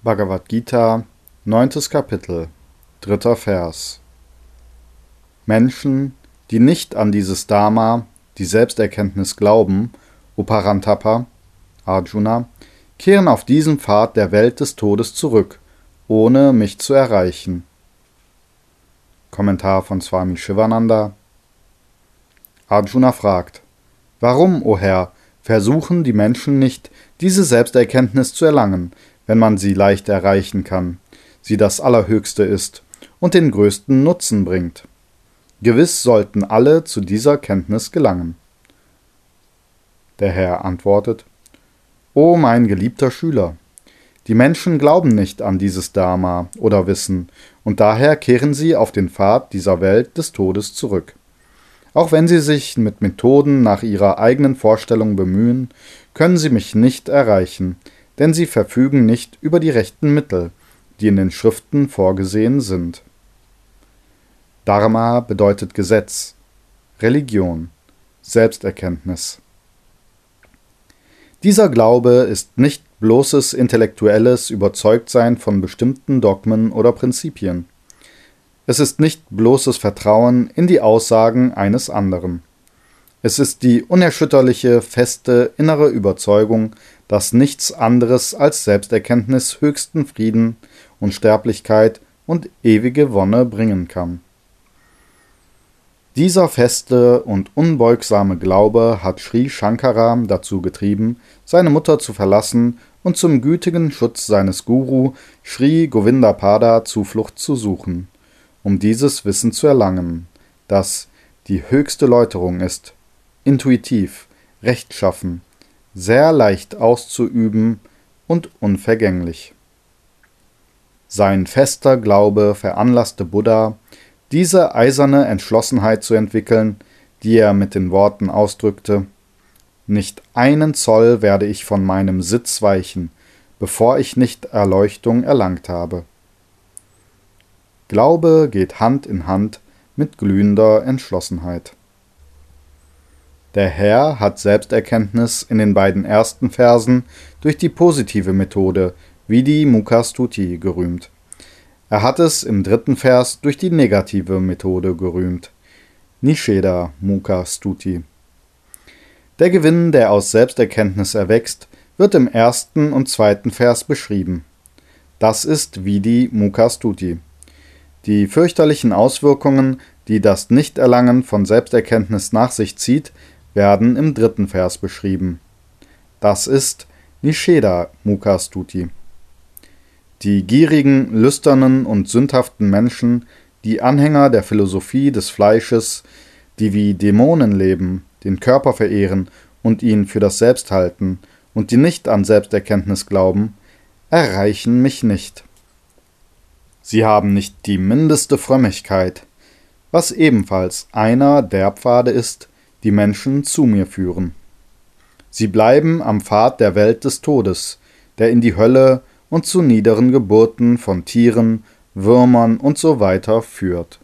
Bhagavad Gita, 9. Kapitel, 3. Vers. Menschen, die nicht an dieses Dharma, die Selbsterkenntnis glauben, Uparantapa, Arjuna, kehren auf diesen Pfad der Welt des Todes zurück, ohne mich zu erreichen. Kommentar von Swami Shivananda. Arjuna fragt: Warum, o Herr, versuchen die Menschen nicht, diese Selbsterkenntnis zu erlangen, wenn man sie leicht erreichen kann, sie das Allerhöchste ist und den größten Nutzen bringt? Gewiss sollten alle zu dieser Kenntnis gelangen. Der Herr antwortet: O mein geliebter Schüler, die Menschen glauben nicht an dieses Dharma oder Wissen, und daher kehren sie auf den Pfad dieser Welt des Todes zurück. Auch wenn sie sich mit Methoden nach ihrer eigenen Vorstellung bemühen, können sie mich nicht erreichen, denn sie verfügen nicht über die rechten Mittel, die in den Schriften vorgesehen sind. Dharma bedeutet Gesetz, Religion, Selbsterkenntnis. Dieser Glaube ist nicht bloßes intellektuelles Überzeugtsein von bestimmten Dogmen oder Prinzipien. Es ist nicht bloßes Vertrauen in die Aussagen eines anderen. Es ist die unerschütterliche, feste innere Überzeugung, dass nichts anderes als Selbsterkenntnis höchsten Frieden, Unsterblichkeit und ewige Wonne bringen kann. Dieser feste und unbeugsame Glaube hat Sri Shankara dazu getrieben, seine Mutter zu verlassen und zum gütigen Schutz seines Guru Sri Govindapada Zuflucht zu suchen, um dieses Wissen zu erlangen, das die höchste Läuterung ist, intuitiv, rechtschaffen, sehr leicht auszuüben und unvergänglich. Sein fester Glaube veranlasste Buddha, diese eiserne Entschlossenheit zu entwickeln, die er mit den Worten ausdrückte Nicht einen Zoll werde ich von meinem Sitz weichen, bevor ich nicht Erleuchtung erlangt habe. Glaube geht Hand in Hand mit glühender Entschlossenheit. Der Herr hat Selbsterkenntnis in den beiden ersten Versen durch die positive Methode, wie die Mukhastuti, gerühmt. Er hat es im dritten Vers durch die negative Methode gerühmt. Nisheda Mukha Stuti. Der Gewinn, der aus Selbsterkenntnis erwächst, wird im ersten und zweiten Vers beschrieben. Das ist wie die Mukha Stuti. Die fürchterlichen Auswirkungen, die das Nichterlangen von Selbsterkenntnis nach sich zieht, werden im dritten Vers beschrieben. Das ist Nisheda Mukha Stuti. Die gierigen, lüsternen und sündhaften Menschen, die Anhänger der Philosophie des Fleisches, die wie Dämonen leben, den Körper verehren und ihn für das Selbst halten und die nicht an Selbsterkenntnis glauben, erreichen mich nicht. Sie haben nicht die mindeste Frömmigkeit, was ebenfalls einer der Pfade ist, die Menschen zu mir führen. Sie bleiben am Pfad der Welt des Todes, der in die Hölle und zu niederen Geburten von Tieren, Würmern und so führt